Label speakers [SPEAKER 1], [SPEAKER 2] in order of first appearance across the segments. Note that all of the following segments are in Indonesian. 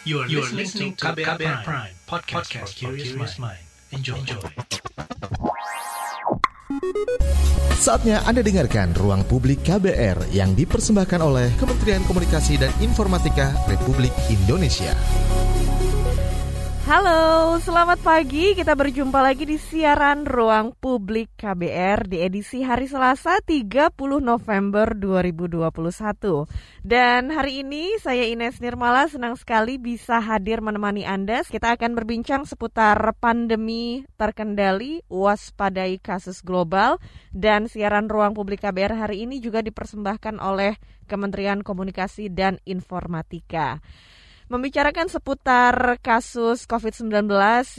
[SPEAKER 1] You are, you are listening to KBR, KBR Prime, Prime podcast, podcast for curious mind. Enjoy. Enjoy.
[SPEAKER 2] Saatnya Anda dengarkan Ruang Publik KBR yang dipersembahkan oleh Kementerian Komunikasi dan Informatika Republik Indonesia.
[SPEAKER 3] Halo, selamat pagi. Kita berjumpa lagi di siaran Ruang Publik KBR di edisi hari Selasa 30 November 2021. Dan hari ini saya Ines Nirmala senang sekali bisa hadir menemani Anda. Kita akan berbincang seputar pandemi terkendali, waspadai kasus global dan siaran Ruang Publik KBR hari ini juga dipersembahkan oleh Kementerian Komunikasi dan Informatika membicarakan seputar kasus COVID-19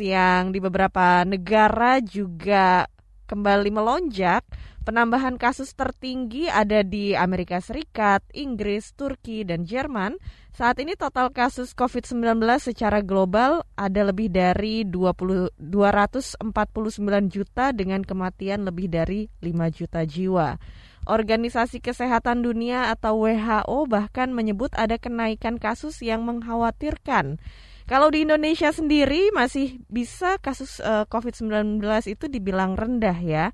[SPEAKER 3] yang di beberapa negara juga kembali melonjak. Penambahan kasus tertinggi ada di Amerika Serikat, Inggris, Turki, dan Jerman. Saat ini total kasus COVID-19 secara global ada lebih dari 20, 249 juta dengan kematian lebih dari 5 juta jiwa. Organisasi Kesehatan Dunia atau WHO bahkan menyebut ada kenaikan kasus yang mengkhawatirkan. Kalau di Indonesia sendiri masih bisa kasus eh, COVID-19 itu dibilang rendah ya,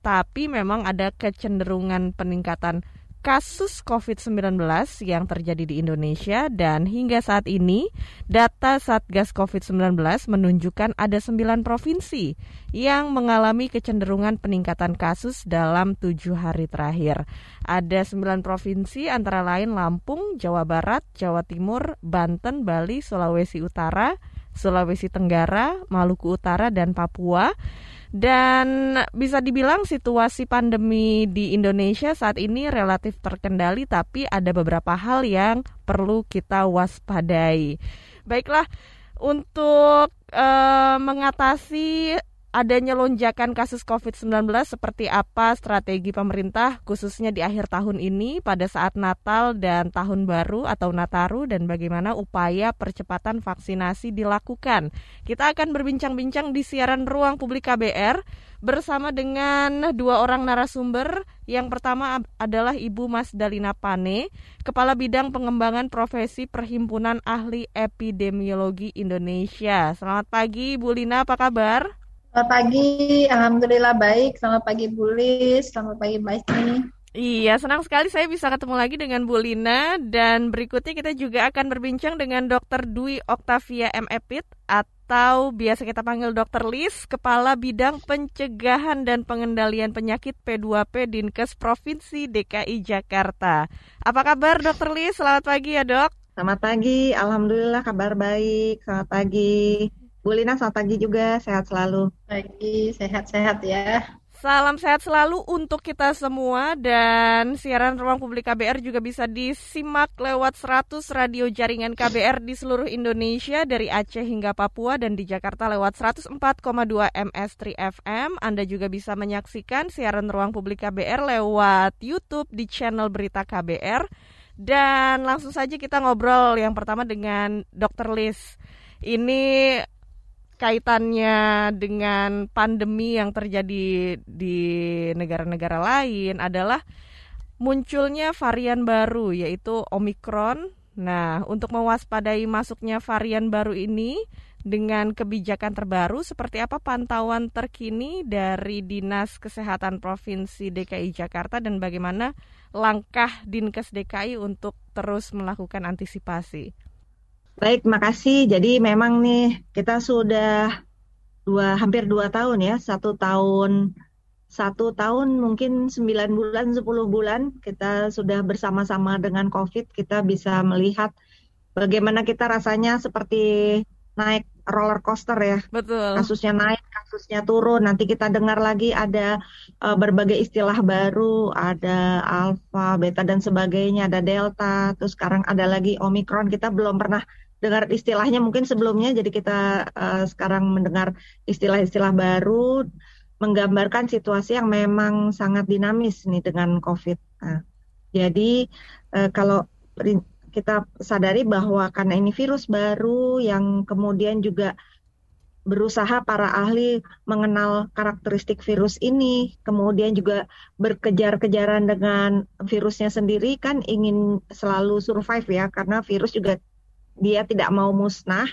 [SPEAKER 3] tapi memang ada kecenderungan peningkatan kasus COVID-19 yang terjadi di Indonesia dan hingga saat ini data Satgas COVID-19 menunjukkan ada 9 provinsi yang mengalami kecenderungan peningkatan kasus dalam tujuh hari terakhir. Ada 9 provinsi antara lain Lampung, Jawa Barat, Jawa Timur, Banten, Bali, Sulawesi Utara, Sulawesi Tenggara, Maluku Utara, dan Papua. Dan bisa dibilang situasi pandemi di Indonesia saat ini relatif terkendali, tapi ada beberapa hal yang perlu kita waspadai. Baiklah, untuk uh, mengatasi adanya lonjakan kasus COVID-19 seperti apa strategi pemerintah khususnya di akhir tahun ini pada saat Natal dan Tahun Baru atau Nataru dan bagaimana upaya percepatan vaksinasi dilakukan. Kita akan berbincang-bincang di siaran Ruang Publik KBR bersama dengan dua orang narasumber. Yang pertama adalah Ibu Mas Dalina Pane, Kepala Bidang Pengembangan Profesi Perhimpunan Ahli Epidemiologi Indonesia. Selamat pagi Bu Lina, apa kabar?
[SPEAKER 4] Selamat pagi, Alhamdulillah baik. Selamat pagi Bu Lis, selamat pagi Mbak Isni.
[SPEAKER 3] Iya, senang sekali saya bisa ketemu lagi dengan Bu Lina dan berikutnya kita juga akan berbincang dengan Dr. Dwi Oktavia M. Epit atau biasa kita panggil Dr. Lis, Kepala Bidang Pencegahan dan Pengendalian Penyakit P2P Dinkes Provinsi DKI Jakarta. Apa kabar Dr. Lis? Selamat pagi ya dok.
[SPEAKER 4] Selamat pagi, Alhamdulillah kabar baik. Selamat pagi. Bu Lina, selamat pagi juga. Sehat selalu.
[SPEAKER 5] Pagi, sehat-sehat ya.
[SPEAKER 3] Salam sehat selalu untuk kita semua dan siaran Ruang Publik KBR juga bisa disimak lewat 100 radio jaringan KBR di seluruh Indonesia dari Aceh hingga Papua dan di Jakarta lewat 104,2 MS3 FM. Anda juga bisa menyaksikan siaran Ruang Publik KBR lewat YouTube di channel Berita KBR. Dan langsung saja kita ngobrol yang pertama dengan Dr. Liz. Ini kaitannya dengan pandemi yang terjadi di negara-negara lain adalah munculnya varian baru yaitu Omikron. Nah, untuk mewaspadai masuknya varian baru ini dengan kebijakan terbaru seperti apa pantauan terkini dari Dinas Kesehatan Provinsi DKI Jakarta dan bagaimana langkah Dinkes DKI untuk terus melakukan antisipasi?
[SPEAKER 4] Baik, makasih. Jadi memang nih kita sudah dua hampir dua tahun ya, satu tahun satu tahun mungkin sembilan bulan, sepuluh bulan kita sudah bersama-sama dengan COVID. Kita bisa melihat bagaimana kita rasanya seperti naik roller coaster ya.
[SPEAKER 3] Betul.
[SPEAKER 4] Kasusnya naik, kasusnya turun. Nanti kita dengar lagi ada uh, berbagai istilah baru, ada alpha, beta dan sebagainya, ada delta, terus sekarang ada lagi omikron. Kita belum pernah dengar istilahnya mungkin sebelumnya jadi kita uh, sekarang mendengar istilah-istilah baru menggambarkan situasi yang memang sangat dinamis nih dengan COVID. Nah, jadi uh, kalau kita sadari bahwa karena ini virus baru yang kemudian juga berusaha para ahli mengenal karakteristik virus ini, kemudian juga berkejar-kejaran dengan virusnya sendiri kan ingin selalu survive ya karena virus juga dia tidak mau musnah.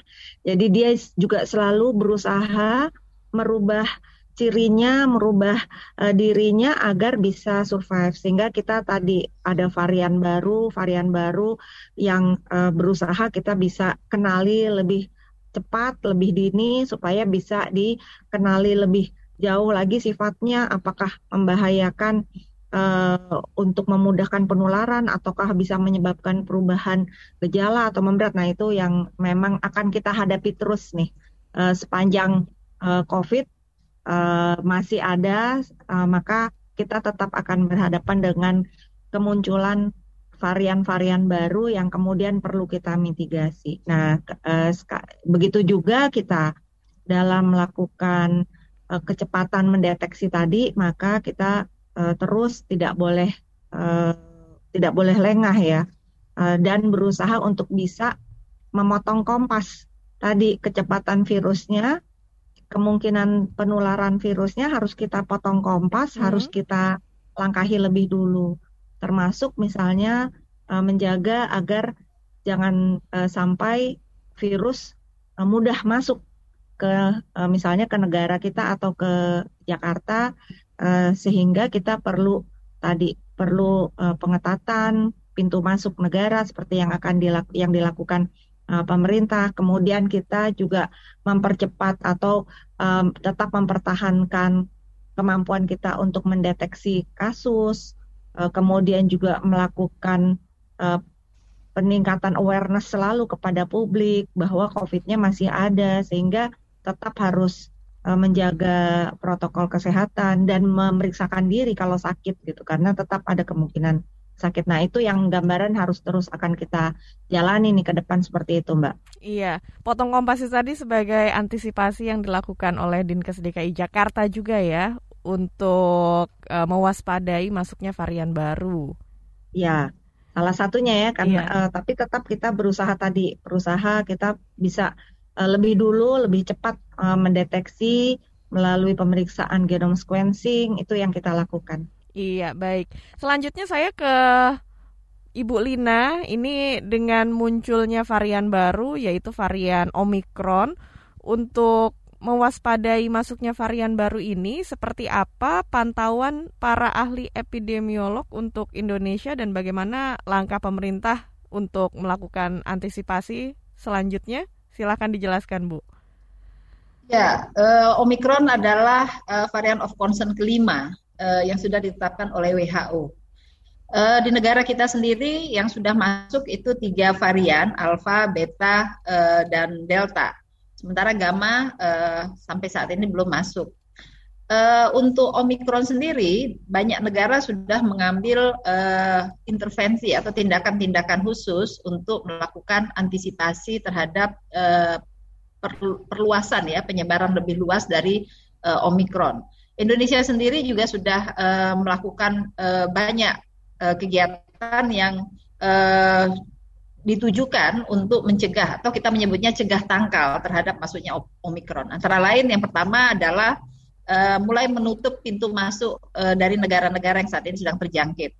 [SPEAKER 4] Jadi dia juga selalu berusaha merubah cirinya, merubah uh, dirinya agar bisa survive. Sehingga kita tadi ada varian baru, varian baru yang uh, berusaha kita bisa kenali lebih cepat, lebih dini supaya bisa dikenali lebih jauh lagi sifatnya apakah membahayakan uh, untuk memudahkan penularan ataukah bisa menyebabkan perubahan gejala atau memberat. Nah, itu yang memang akan kita hadapi terus nih uh, sepanjang uh, COVID uh, masih ada, uh, maka kita tetap akan berhadapan dengan kemunculan varian-varian baru yang kemudian perlu kita mitigasi. Nah, uh, begitu juga kita dalam melakukan uh, kecepatan mendeteksi tadi, maka kita uh, terus tidak boleh uh, tidak boleh lengah ya, uh, dan berusaha untuk bisa memotong kompas. Tadi kecepatan virusnya, kemungkinan penularan virusnya harus kita potong kompas, hmm. harus kita langkahi lebih dulu, termasuk misalnya uh, menjaga agar jangan uh, sampai virus uh, mudah masuk ke uh, misalnya ke negara kita atau ke Jakarta uh, sehingga kita perlu tadi perlu uh, pengetatan pintu masuk negara seperti yang akan dilaku, yang dilakukan uh, pemerintah. Kemudian kita juga mempercepat atau um, tetap mempertahankan kemampuan kita untuk mendeteksi kasus, uh, kemudian juga melakukan uh, peningkatan awareness selalu kepada publik bahwa COVID-nya masih ada sehingga tetap harus menjaga protokol kesehatan dan memeriksakan diri kalau sakit gitu karena tetap ada kemungkinan sakit. Nah, itu yang gambaran harus terus akan kita jalani nih ke depan seperti itu, Mbak.
[SPEAKER 3] Iya, potong kompas tadi sebagai antisipasi yang dilakukan oleh Dinkes DKI Jakarta juga ya untuk uh, mewaspadai masuknya varian baru.
[SPEAKER 4] Ya, salah satunya ya karena iya. uh, tapi tetap kita berusaha tadi, berusaha kita bisa lebih dulu, lebih cepat uh, mendeteksi melalui pemeriksaan genome sequencing itu yang kita lakukan.
[SPEAKER 3] Iya, baik. Selanjutnya saya ke Ibu Lina, ini dengan munculnya varian baru yaitu varian Omikron untuk mewaspadai masuknya varian baru ini seperti apa pantauan para ahli epidemiolog untuk Indonesia dan bagaimana langkah pemerintah untuk melakukan antisipasi selanjutnya? Silakan dijelaskan, Bu.
[SPEAKER 5] Ya, uh, Omikron adalah uh, varian of concern kelima uh, yang sudah ditetapkan oleh WHO. Uh, di negara kita sendiri yang sudah masuk itu tiga varian, alpha, beta, uh, dan delta. Sementara gamma uh, sampai saat ini belum masuk. Uh, untuk Omikron sendiri, banyak negara sudah mengambil uh, intervensi atau tindakan-tindakan khusus untuk melakukan antisipasi terhadap uh, perluasan ya penyebaran lebih luas dari uh, Omikron. Indonesia sendiri juga sudah uh, melakukan uh, banyak uh, kegiatan yang uh, ditujukan untuk mencegah atau kita menyebutnya cegah tangkal terhadap masuknya Omikron. Antara lain yang pertama adalah uh, mulai menutup pintu masuk uh, dari negara-negara yang saat ini sedang terjangkit.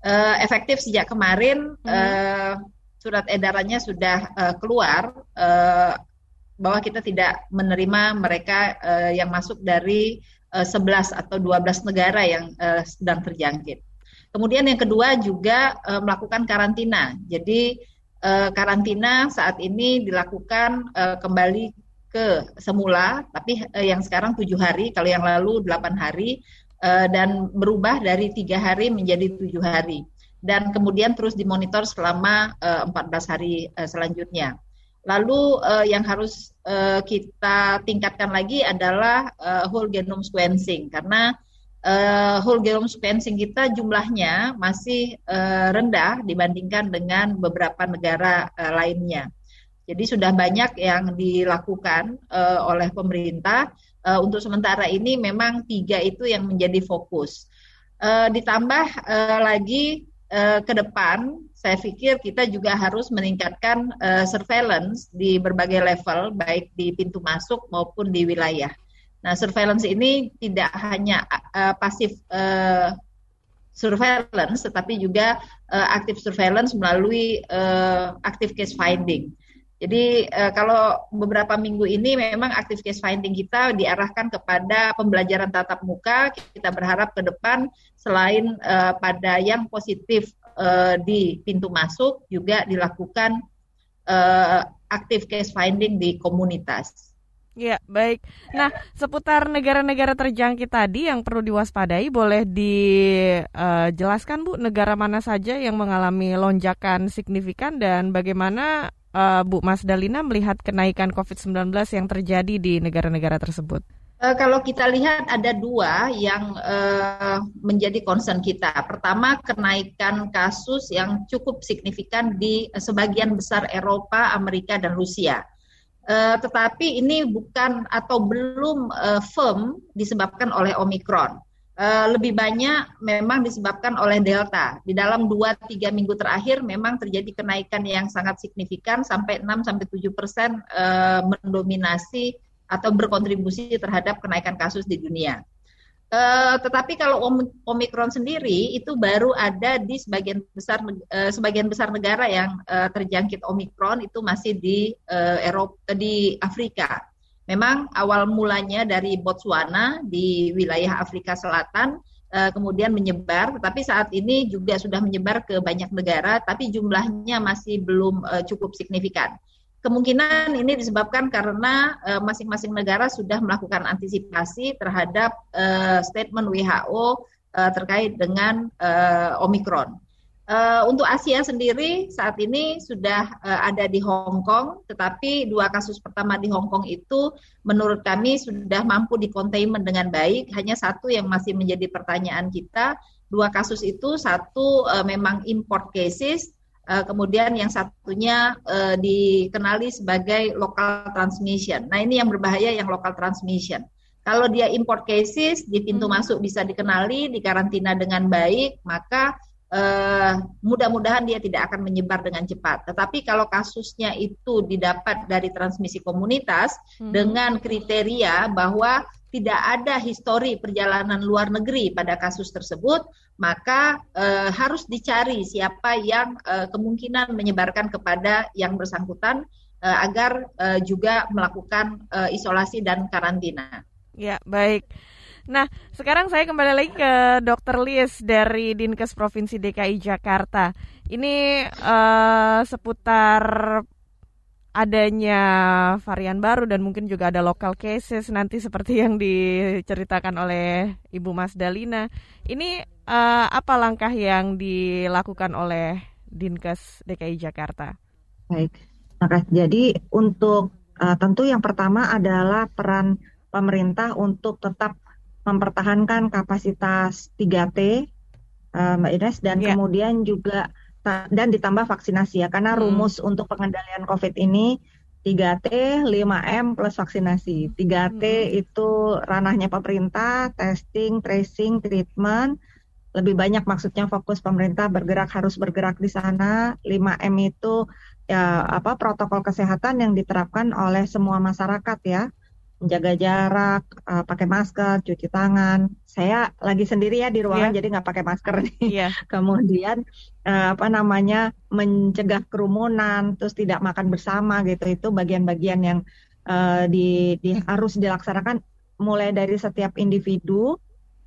[SPEAKER 5] Uh, efektif sejak kemarin hmm. uh, surat edarannya sudah uh, keluar uh, bahwa kita tidak menerima mereka uh, yang masuk dari uh, 11 atau 12 negara yang uh, sedang terjangkit. Kemudian yang kedua juga uh, melakukan karantina. Jadi uh, karantina saat ini dilakukan uh, kembali ke semula, tapi uh, yang sekarang tujuh hari, kalau yang lalu delapan hari, uh, dan berubah dari tiga hari menjadi tujuh hari, dan kemudian terus dimonitor selama uh, 14 hari uh, selanjutnya. Lalu uh, yang harus uh, kita tingkatkan lagi adalah uh, whole genome sequencing karena uh, whole genome sequencing kita jumlahnya masih uh, rendah dibandingkan dengan beberapa negara uh, lainnya. Jadi sudah banyak yang dilakukan uh, oleh pemerintah. Uh, untuk sementara ini memang tiga itu yang menjadi fokus. Uh, ditambah uh, lagi uh, ke depan, saya pikir kita juga harus meningkatkan uh, surveillance di berbagai level, baik di pintu masuk maupun di wilayah. Nah, surveillance ini tidak hanya uh, pasif uh, surveillance, tetapi juga uh, active surveillance melalui uh, active case finding. Jadi kalau beberapa minggu ini memang active case finding kita diarahkan kepada pembelajaran tatap muka. Kita berharap ke depan selain pada yang positif uh, di pintu masuk juga dilakukan uh, active case finding di komunitas.
[SPEAKER 3] Ya, baik. Nah, seputar negara-negara terjangkit tadi yang perlu diwaspadai, boleh dijelaskan, Bu, negara mana saja yang mengalami lonjakan signifikan dan bagaimana uh, Bu Mas Dalina melihat kenaikan COVID-19 yang terjadi di negara-negara tersebut?
[SPEAKER 5] Uh, kalau kita lihat ada dua yang uh, menjadi concern kita. Pertama, kenaikan kasus yang cukup signifikan di sebagian besar Eropa, Amerika, dan Rusia. Uh, tetapi ini bukan atau belum uh, firm disebabkan oleh Omikron. Uh, lebih banyak memang disebabkan oleh Delta. Di dalam 2-3 minggu terakhir memang terjadi kenaikan yang sangat signifikan sampai 6-7 persen mendominasi atau berkontribusi terhadap kenaikan kasus di dunia. Uh, tetapi kalau Omikron sendiri itu baru ada di sebagian besar uh, sebagian besar negara yang uh, terjangkit Omikron itu masih di Eropa di Afrika. Memang awal mulanya dari Botswana di wilayah Afrika Selatan kemudian menyebar, tetapi saat ini juga sudah menyebar ke banyak negara, tapi jumlahnya masih belum cukup signifikan. Kemungkinan ini disebabkan karena eh, masing-masing uh, negara sudah melakukan antisipasi terhadap uh, statement WHO uh, terkait dengan uh, Omikron. Uh, untuk Asia sendiri saat ini sudah uh, ada di Hong Kong, tetapi dua kasus pertama di Hong Kong itu menurut kami sudah mampu dikontainment dengan baik. Hanya satu yang masih menjadi pertanyaan kita. Dua kasus itu satu uh, memang import cases, Uh, kemudian yang satunya uh, dikenali sebagai local transmission. Nah ini yang berbahaya yang local transmission. Kalau dia import cases di pintu hmm. masuk bisa dikenali, dikarantina dengan baik, maka uh, mudah-mudahan dia tidak akan menyebar dengan cepat. Tetapi kalau kasusnya itu didapat dari transmisi komunitas hmm. dengan kriteria bahwa tidak ada histori perjalanan luar negeri pada kasus tersebut, maka e, harus dicari siapa yang e, kemungkinan menyebarkan kepada yang bersangkutan e, agar e, juga melakukan e, isolasi dan karantina.
[SPEAKER 3] Ya, baik. Nah, sekarang saya kembali lagi ke Dr. Lies dari Dinkes Provinsi DKI Jakarta. Ini uh, seputar adanya varian baru dan mungkin juga ada local cases nanti seperti yang diceritakan oleh Ibu Mas Dalina. Ini uh, apa langkah yang dilakukan oleh Dinkes DKI Jakarta?
[SPEAKER 4] Baik, maka jadi untuk uh, tentu yang pertama adalah peran pemerintah untuk tetap mempertahankan kapasitas 3T, uh, eh, Mbak Ines, dan yeah. kemudian juga dan ditambah vaksinasi ya karena hmm. rumus untuk pengendalian COVID ini 3T, 5M plus vaksinasi. 3T hmm. itu ranahnya pemerintah, testing, tracing, treatment. Lebih banyak maksudnya fokus pemerintah bergerak harus bergerak di sana. 5M itu ya apa protokol kesehatan yang diterapkan oleh semua masyarakat ya menjaga jarak, uh, pakai masker, cuci tangan. Saya lagi sendiri ya di ruangan, yeah. jadi nggak pakai masker nih. Yeah. Kemudian uh, apa namanya mencegah kerumunan, terus tidak makan bersama gitu. Itu bagian-bagian yang uh, di, di harus dilaksanakan mulai dari setiap individu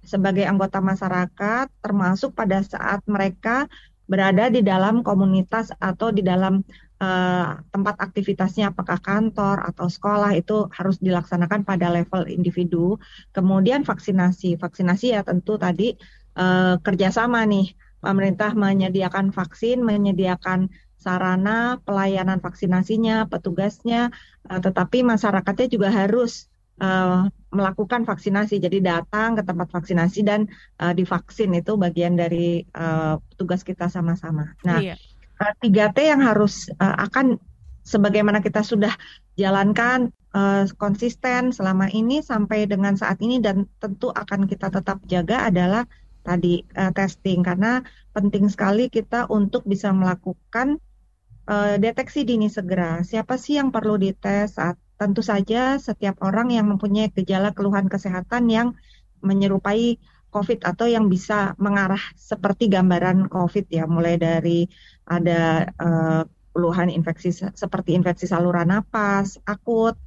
[SPEAKER 4] sebagai anggota masyarakat, termasuk pada saat mereka berada di dalam komunitas atau di dalam uh, tempat aktivitasnya apakah kantor atau sekolah itu harus dilaksanakan pada level individu. Kemudian vaksinasi, vaksinasi ya tentu tadi uh, kerjasama nih pemerintah menyediakan vaksin, menyediakan sarana pelayanan vaksinasinya, petugasnya, uh, tetapi masyarakatnya juga harus melakukan vaksinasi. Jadi datang ke tempat vaksinasi dan uh, divaksin itu bagian dari uh, tugas kita sama-sama. Nah. Iya 3T yang harus uh, akan sebagaimana kita sudah jalankan uh, konsisten selama ini sampai dengan saat ini dan tentu akan kita tetap jaga adalah tadi uh, testing karena penting sekali kita untuk bisa melakukan uh, deteksi dini segera. Siapa sih yang perlu dites saat tentu saja setiap orang yang mempunyai gejala keluhan kesehatan yang menyerupai COVID atau yang bisa mengarah seperti gambaran COVID ya, mulai dari ada uh, keluhan infeksi seperti infeksi saluran napas akut,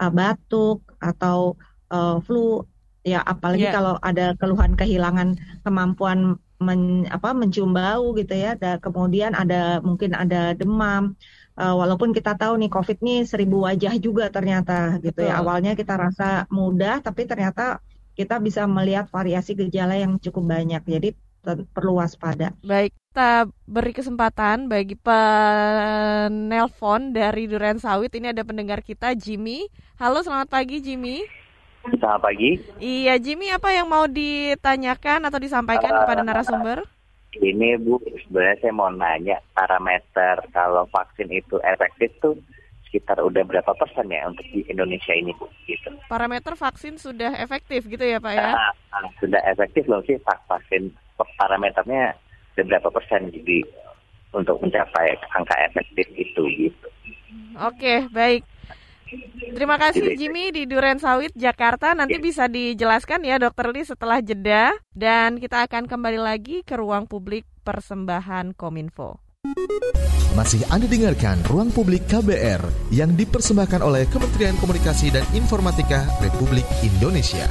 [SPEAKER 4] uh, batuk atau uh, flu. Ya apalagi yeah. kalau ada keluhan kehilangan kemampuan men, apa mencium bau gitu ya. Ada kemudian ada mungkin ada demam. Uh, walaupun kita tahu nih covid nih seribu wajah juga ternyata gitu ya. Awalnya kita rasa mudah tapi ternyata kita bisa melihat variasi gejala yang cukup banyak. Jadi perlu waspada.
[SPEAKER 3] Baik, kita beri kesempatan bagi penelpon dari Duren Sawit. Ini ada pendengar kita, Jimmy. Halo, selamat pagi, Jimmy.
[SPEAKER 6] Selamat pagi.
[SPEAKER 3] Iya, Jimmy, apa yang mau ditanyakan atau disampaikan uh, kepada narasumber?
[SPEAKER 6] Ini Bu, sebenarnya saya mau nanya parameter kalau vaksin itu efektif tuh sekitar udah berapa persen ya untuk di Indonesia ini Bu? Gitu.
[SPEAKER 3] Parameter vaksin sudah efektif gitu ya Pak ya?
[SPEAKER 6] Nah, sudah efektif belum sih vaksin parameternya berapa persen jadi untuk mencapai angka efektif itu gitu.
[SPEAKER 3] Oke, baik. Terima kasih Jimmy di Duren Sawit, Jakarta. Nanti ya. bisa dijelaskan ya Dokter Lee setelah jeda. Dan kita akan kembali lagi ke ruang publik persembahan Kominfo.
[SPEAKER 2] Masih Anda dengarkan Ruang Publik KBR yang dipersembahkan oleh Kementerian Komunikasi dan Informatika Republik Indonesia.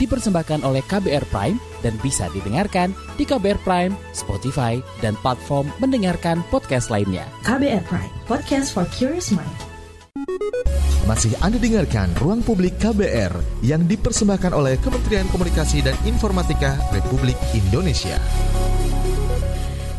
[SPEAKER 7] Dipersembahkan oleh KBR Prime dan bisa didengarkan di KBR Prime, Spotify, dan platform mendengarkan podcast lainnya.
[SPEAKER 8] KBR Prime, podcast for curious mind.
[SPEAKER 2] Masih Anda dengarkan Ruang Publik KBR yang dipersembahkan oleh Kementerian Komunikasi dan Informatika Republik Indonesia.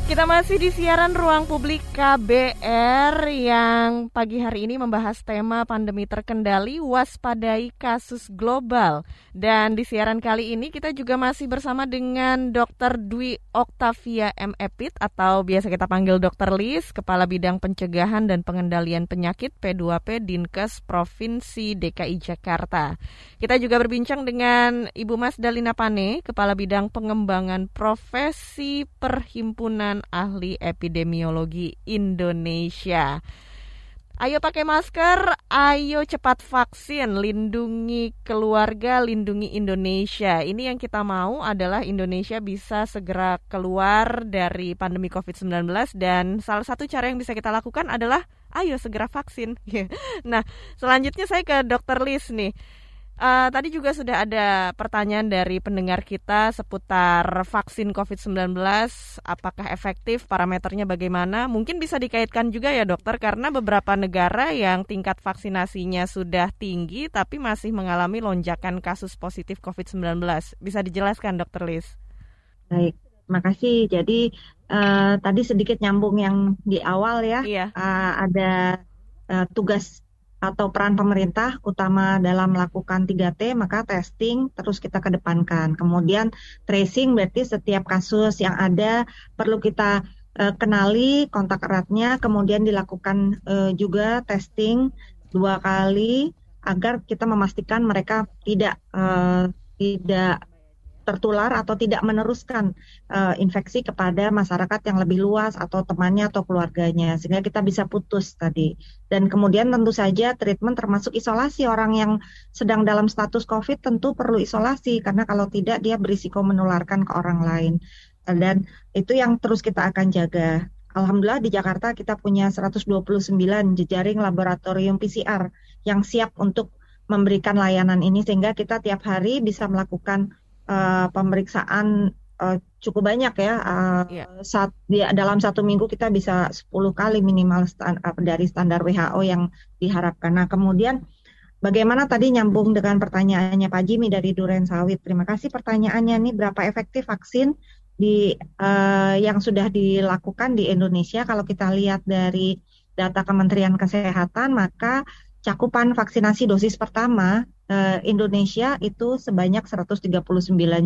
[SPEAKER 3] Kita masih di siaran ruang publik KBR yang pagi hari ini membahas tema pandemi terkendali waspadai kasus global. Dan di siaran kali ini kita juga masih bersama dengan Dr. Dwi Oktavia M. Epit atau biasa kita panggil Dr. Lis, Kepala Bidang Pencegahan dan Pengendalian Penyakit P2P Dinkes Provinsi DKI Jakarta. Kita juga berbincang dengan Ibu Mas Dalina Pane, Kepala Bidang Pengembangan Profesi Perhimpunan Ahli Epidemiologi Indonesia. Ayo pakai masker, ayo cepat vaksin, lindungi keluarga, lindungi Indonesia. Ini yang kita mau adalah Indonesia bisa segera keluar dari pandemi COVID-19 dan salah satu cara yang bisa kita lakukan adalah ayo segera vaksin. nah, selanjutnya saya ke Dr. Lis nih. Uh, tadi juga sudah ada pertanyaan dari pendengar kita seputar vaksin COVID-19, apakah efektif, parameternya bagaimana? Mungkin bisa dikaitkan juga ya dokter, karena beberapa negara yang tingkat vaksinasinya sudah tinggi, tapi masih mengalami lonjakan kasus positif COVID-19. Bisa dijelaskan dokter Lis?
[SPEAKER 4] Baik, makasih. Jadi uh, tadi sedikit nyambung yang di awal ya, iya. uh, ada uh, tugas atau peran pemerintah utama dalam melakukan 3T maka testing terus kita kedepankan. Kemudian tracing berarti setiap kasus yang ada perlu kita uh, kenali kontak eratnya, kemudian dilakukan uh, juga testing dua kali agar kita memastikan mereka tidak uh, tidak tertular atau tidak meneruskan uh, infeksi kepada masyarakat yang lebih luas atau temannya atau keluarganya sehingga kita bisa putus tadi. Dan kemudian tentu saja treatment termasuk isolasi. Orang yang sedang dalam status COVID tentu perlu isolasi karena kalau tidak dia berisiko menularkan ke orang lain. Dan itu yang terus kita akan jaga. Alhamdulillah di Jakarta kita punya 129 jejaring laboratorium PCR yang siap untuk memberikan layanan ini sehingga kita tiap hari bisa melakukan uh, pemeriksaan uh, cukup banyak ya. Uh,
[SPEAKER 3] Iya.
[SPEAKER 4] saat di dalam satu minggu kita bisa 10 kali minimal stan- uh, dari standar WHO yang diharapkan. Nah, kemudian bagaimana tadi nyambung dengan pertanyaannya Pak Jimmy dari Duren Sawit. Terima kasih pertanyaannya nih berapa efektif vaksin di uh, yang sudah dilakukan di Indonesia kalau kita lihat dari data Kementerian Kesehatan maka cakupan vaksinasi dosis pertama eh, Indonesia itu sebanyak 139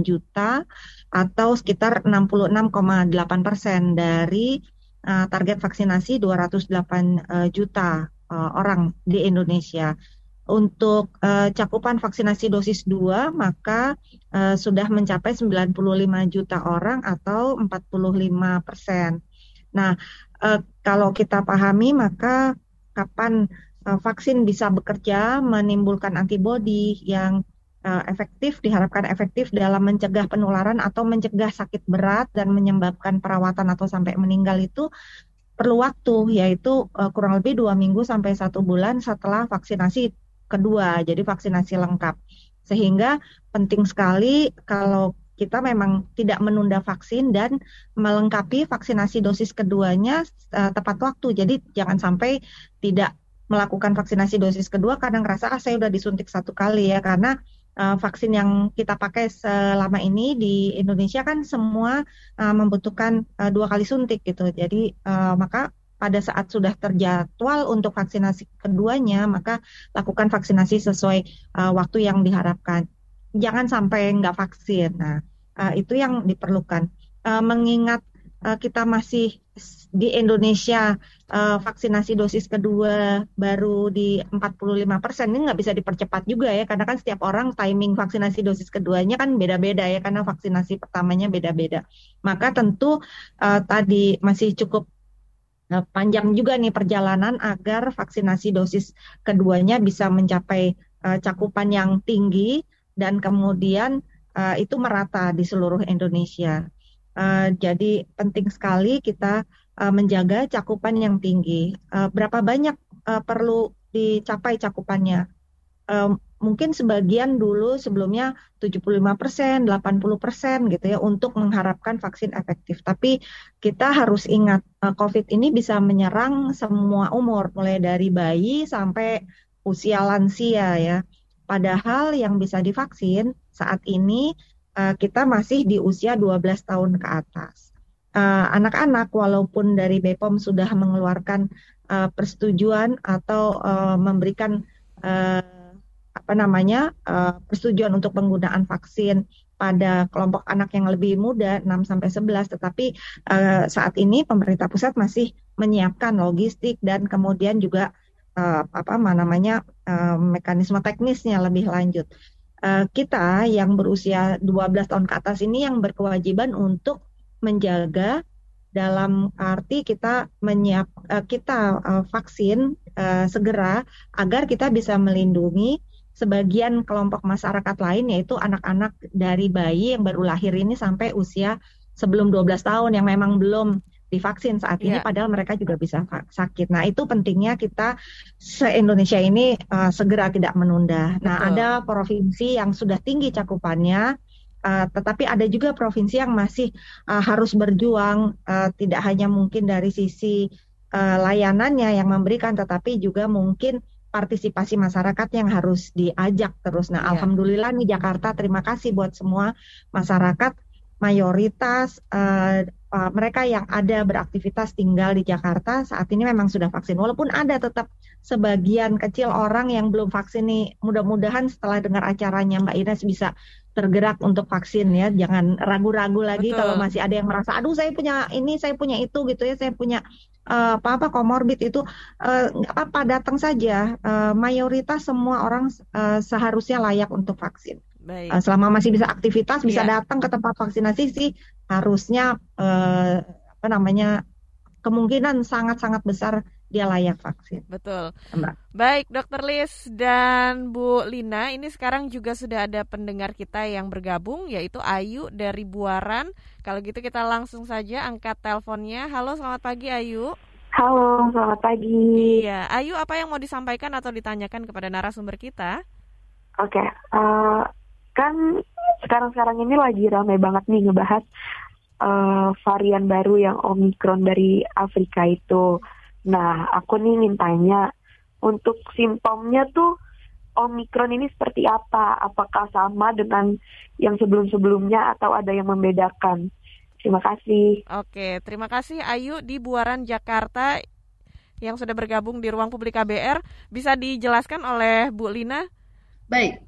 [SPEAKER 4] juta atau sekitar 66,8 persen dari eh, target vaksinasi 208 eh, juta eh, orang di Indonesia. Untuk cakupan vaksinasi dosis 2 maka sudah mencapai 95 juta orang atau 45 persen. Nah, kalau kita pahami maka kapan uh, vaksin bisa bekerja menimbulkan antibodi yang uh, efektif diharapkan efektif dalam mencegah penularan atau mencegah sakit berat dan menyebabkan perawatan atau sampai meninggal itu perlu waktu yaitu uh, kurang lebih dua minggu sampai satu bulan setelah vaksinasi kedua jadi vaksinasi lengkap. Sehingga penting sekali kalau kita memang tidak menunda vaksin dan melengkapi vaksinasi dosis keduanya uh, tepat waktu. Jadi jangan sampai tidak melakukan vaksinasi dosis kedua karena ngerasa ah saya udah disuntik satu kali ya. Karena uh, vaksin yang kita pakai selama ini di Indonesia kan semua uh, membutuhkan uh, dua kali suntik gitu. Jadi maka pada saat sudah terjadwal untuk vaksinasi keduanya maka lakukan vaksinasi sesuai waktu yang diharapkan. Jangan sampai nggak vaksin. Nah itu yang diperlukan. Mengingat uh, kita masih di Indonesia uh, vaksinasi dosis kedua baru di 45 persen ini nggak bisa dipercepat juga ya karena kan setiap orang timing vaksinasi dosis keduanya kan beda-beda ya karena vaksinasi pertamanya beda-beda maka tentu uh, tadi masih cukup panjang juga nih perjalanan agar vaksinasi dosis keduanya bisa mencapai uh, cakupan yang tinggi dan kemudian uh, itu merata di seluruh Indonesia. Uh, jadi penting sekali kita uh, menjaga cakupan yang tinggi. Uh, berapa banyak uh, perlu dicapai cakupannya? Uh, mungkin sebagian dulu sebelumnya 75 persen, 80 persen gitu ya untuk mengharapkan vaksin efektif. Tapi kita harus ingat uh, COVID ini bisa menyerang semua umur, mulai dari bayi sampai usia lansia ya. Padahal yang bisa divaksin saat ini uh, kita masih di usia 12 tahun ke atas. Anak-anak uh, walaupun dari BPOM sudah mengeluarkan uh, persetujuan atau uh, memberikan uh, apa namanya uh, persetujuan untuk penggunaan vaksin pada kelompok anak yang lebih muda 6 sampai 11 tetapi uh, saat ini pemerintah pusat masih menyiapkan logistik dan kemudian juga uh, apa namanya uh, mekanisme teknisnya lebih lanjut. Uh, kita yang berusia 12 tahun ke atas ini yang berkewajiban untuk menjaga dalam arti kita menyiap uh, kita uh, vaksin segera agar kita bisa melindungi sebagian kelompok masyarakat lain yaitu anak-anak dari bayi yang baru lahir ini sampai usia sebelum 12 tahun yang memang belum divaksin saat ini
[SPEAKER 3] Iya.
[SPEAKER 4] padahal mereka juga bisa sakit. Nah, itu pentingnya kita se-Indonesia ini uh, segera tidak menunda. Nah,
[SPEAKER 3] Betul.
[SPEAKER 4] ada provinsi yang sudah tinggi cakupannya uh, tetapi ada juga provinsi yang masih uh, harus berjuang uh, tidak hanya mungkin dari sisi uh, layanannya yang memberikan tetapi juga mungkin partisipasi masyarakat yang harus diajak terus. Nah,
[SPEAKER 3] Iya.
[SPEAKER 4] alhamdulillah nih Jakarta terima kasih buat semua masyarakat mayoritas eh, eh, mereka yang ada beraktivitas tinggal di Jakarta saat ini memang sudah vaksin. Walaupun ada tetap sebagian kecil orang yang belum vaksin nih. Mudah-mudahan setelah dengar acaranya Mbak Ines bisa tergerak untuk vaksin ya. Jangan ragu-ragu lagi
[SPEAKER 3] Betul.
[SPEAKER 4] kalau masih ada yang merasa aduh saya punya ini, saya punya itu gitu ya. Saya punya eh, apa-apa komorbid itu eh, nggak apa-apa datang saja. Eh, mayoritas semua orang eh, seharusnya layak untuk vaksin.
[SPEAKER 3] Baik.
[SPEAKER 4] Uh, selama masih bisa aktivitas, bisa
[SPEAKER 3] Iya.
[SPEAKER 4] datang ke tempat vaksinasi sih harusnya eh, apa namanya kemungkinan sangat-sangat besar dia layak vaksin.
[SPEAKER 3] Betul.
[SPEAKER 4] Mbak.
[SPEAKER 3] Baik, Dokter Lis dan Bu Lina, ini sekarang juga sudah ada pendengar kita yang bergabung, yaitu Ayu dari Buaran. Kalau gitu kita langsung saja angkat teleponnya. Halo, selamat pagi Ayu.
[SPEAKER 9] Halo, selamat pagi.
[SPEAKER 3] Iya, Ayu apa yang mau disampaikan atau ditanyakan kepada narasumber kita?
[SPEAKER 9] Oke, eh, kan sekarang-sekarang ini lagi ramai banget nih ngebahas uh, varian baru yang Omikron dari Afrika itu. Nah, aku nih mintanya untuk simptomnya tuh Omikron ini seperti apa? Apakah sama dengan yang sebelum-sebelumnya atau ada yang membedakan? Terima kasih.
[SPEAKER 3] Oke, terima kasih Ayu di Buaran Jakarta yang sudah bergabung di ruang publik KBR. Bisa dijelaskan oleh Bu Lina?
[SPEAKER 5] Baik,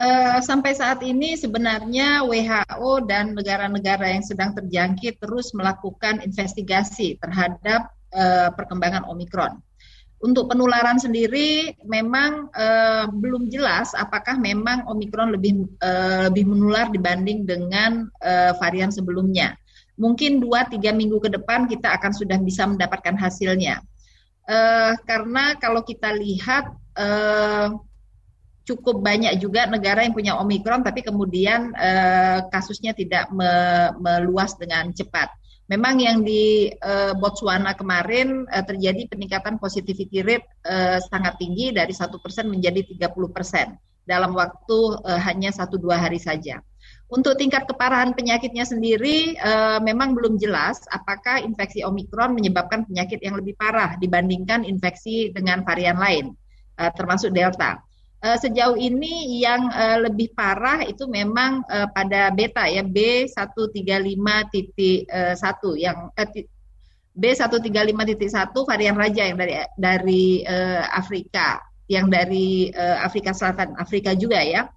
[SPEAKER 5] Uh, sampai saat ini sebenarnya WHO dan negara-negara yang sedang terjangkit terus melakukan investigasi terhadap uh, perkembangan Omikron. Untuk penularan sendiri memang uh, belum jelas apakah memang Omikron lebih lebih menular dibanding dengan varian sebelumnya. Mungkin 2-3 minggu ke depan kita akan sudah bisa mendapatkan hasilnya. Karena kalau kita lihat cukup banyak juga negara yang punya omikron tapi kemudian uh, kasusnya tidak me meluas dengan cepat. Memang yang di uh, Botswana kemarin uh, terjadi peningkatan positivity rate uh, sangat tinggi dari satu persen menjadi 30 persen dalam waktu uh, hanya satu dua hari saja. Untuk tingkat keparahan penyakitnya sendiri uh, memang belum jelas apakah infeksi omikron menyebabkan penyakit yang lebih parah dibandingkan infeksi dengan varian lain, uh, termasuk delta. Uh, sejauh ini yang uh, lebih parah itu memang uh, pada beta ya B135.1 yang uh, B135.1 varian raja yang dari dari uh, Afrika yang dari uh, Afrika Selatan Afrika juga ya.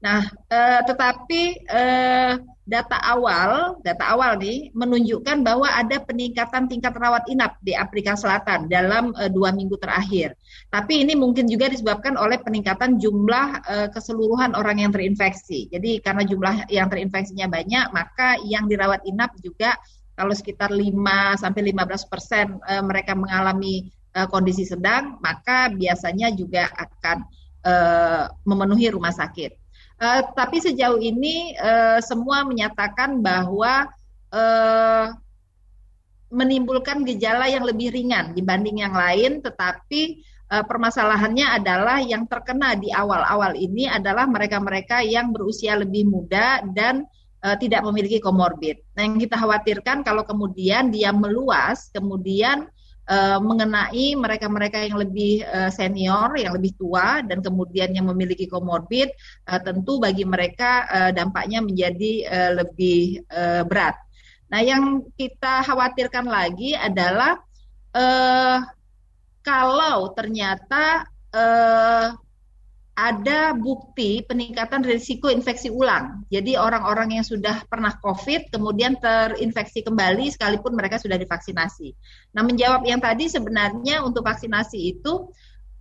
[SPEAKER 5] Nah, uh, tetapi uh, data awal, data awal nih menunjukkan bahwa ada peningkatan tingkat rawat inap di Afrika Selatan dalam uh, dua minggu terakhir. Tapi ini mungkin juga disebabkan oleh peningkatan jumlah uh, keseluruhan orang yang terinfeksi. Jadi karena jumlah yang terinfeksinya banyak, maka yang dirawat inap juga kalau sekitar 5 sampai 15 persen uh, mereka mengalami uh, kondisi sedang, maka biasanya juga akan uh, memenuhi rumah sakit. Uh, tapi sejauh ini uh, semua menyatakan bahwa uh, menimbulkan gejala yang lebih ringan dibanding yang lain, tetapi uh, permasalahannya adalah yang terkena di awal-awal ini adalah mereka-mereka yang berusia lebih muda dan uh, tidak memiliki komorbid. Nah, yang kita khawatirkan kalau kemudian dia meluas, kemudian uh, mengenai mereka-mereka yang lebih uh, senior, yang lebih tua, dan kemudian yang memiliki komorbid, uh, tentu bagi mereka uh, dampaknya menjadi uh, lebih uh, berat. Nah, yang kita khawatirkan lagi adalah uh, kalau ternyata uh, ada bukti peningkatan risiko infeksi ulang. Jadi orang-orang yang sudah pernah COVID kemudian terinfeksi kembali sekalipun mereka sudah divaksinasi. Nah, menjawab yang tadi sebenarnya untuk vaksinasi itu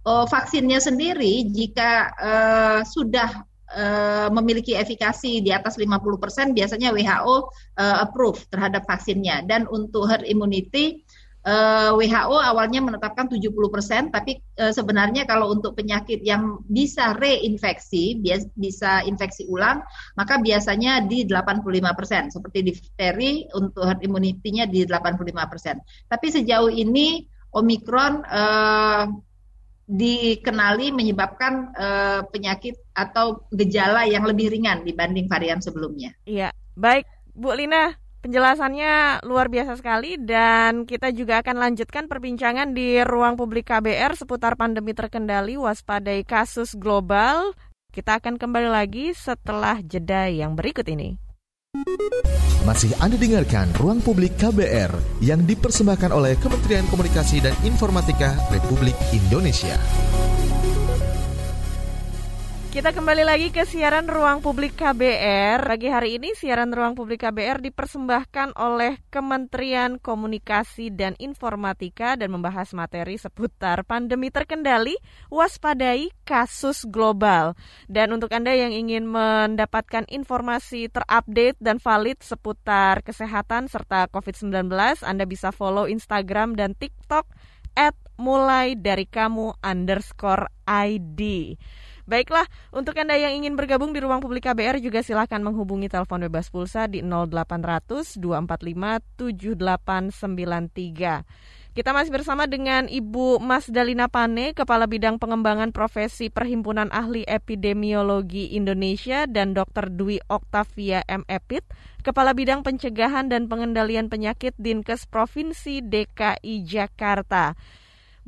[SPEAKER 5] oh, vaksinnya sendiri jika uh, sudah uh, memiliki efikasi di atas 50% biasanya WHO eh, approve terhadap vaksinnya dan untuk herd immunity uh, eh, WHO awalnya menetapkan 70%, tapi uh, sebenarnya kalau untuk penyakit yang bisa reinfeksi, bisa infeksi ulang, maka biasanya di 85%, seperti difteri untuk herd immunity-nya di 85%. Tapi sejauh ini Omikron uh, dikenali menyebabkan uh, penyakit atau gejala yang lebih ringan dibanding varian sebelumnya.
[SPEAKER 3] Iya, baik Bu Lina, Penjelasannya luar biasa sekali dan kita juga akan lanjutkan perbincangan di ruang publik KBR seputar pandemi terkendali waspadai kasus global. Kita akan kembali lagi setelah jeda yang berikut ini.
[SPEAKER 2] Masih Anda dengarkan Ruang Publik KBR yang dipersembahkan oleh Kementerian Komunikasi dan Informatika Republik Indonesia.
[SPEAKER 3] Kita kembali lagi ke siaran Ruang Publik KBR. Pagi hari ini siaran Ruang Publik KBR dipersembahkan oleh Kementerian Komunikasi dan Informatika dan membahas materi seputar pandemi terkendali, waspadai kasus global. Dan untuk Anda yang ingin mendapatkan informasi terupdate dan valid seputar kesehatan serta COVID-19, Anda bisa follow Instagram dan TikTok at mulai dari kamu underscore ID. Baiklah, untuk Anda yang ingin bergabung di Ruang Publik KBR juga silahkan menghubungi telepon bebas pulsa di 0800 245 7893. Kita masih bersama dengan Ibu Mas Dalina Pane, Kepala Bidang Pengembangan Profesi Perhimpunan Ahli Epidemiologi Indonesia dan Dr. Dwi Oktavia M. Epit, Kepala Bidang Pencegahan dan Pengendalian Penyakit Dinkes Provinsi DKI Jakarta.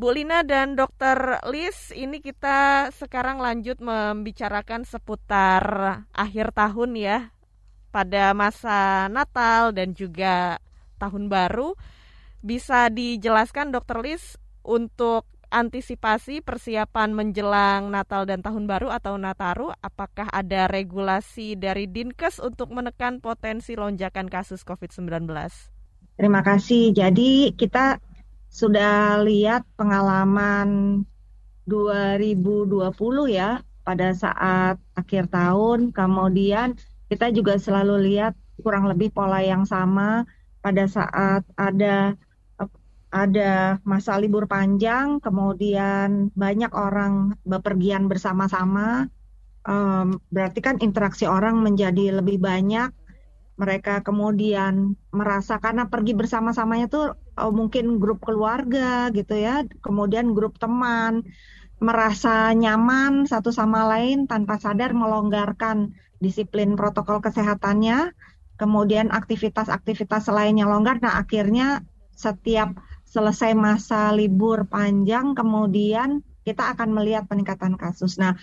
[SPEAKER 3] Bu Lina dan Dr. Lis, ini kita sekarang lanjut membicarakan seputar akhir tahun ya, pada masa Natal dan juga tahun baru. Bisa dijelaskan Dokter Lis untuk antisipasi persiapan menjelang Natal dan Tahun Baru atau Nataru, apakah ada regulasi dari Dinkes untuk menekan potensi lonjakan kasus COVID-19?
[SPEAKER 4] Terima kasih. Jadi kita sudah lihat pengalaman 2020 ya pada saat akhir tahun, kemudian kita juga selalu lihat kurang lebih pola yang sama pada saat ada ada masa libur panjang, kemudian banyak orang bepergian bersama-sama, um, berarti kan interaksi orang menjadi lebih banyak. Mereka kemudian merasa karena pergi bersama-samanya tuh oh, mungkin grup keluarga gitu ya, kemudian grup teman, merasa nyaman satu sama lain tanpa sadar melonggarkan disiplin protokol kesehatannya, kemudian aktivitas-aktivitas lainnya longgar. Nah akhirnya setiap selesai masa libur panjang, kemudian kita akan melihat peningkatan kasus. Nah,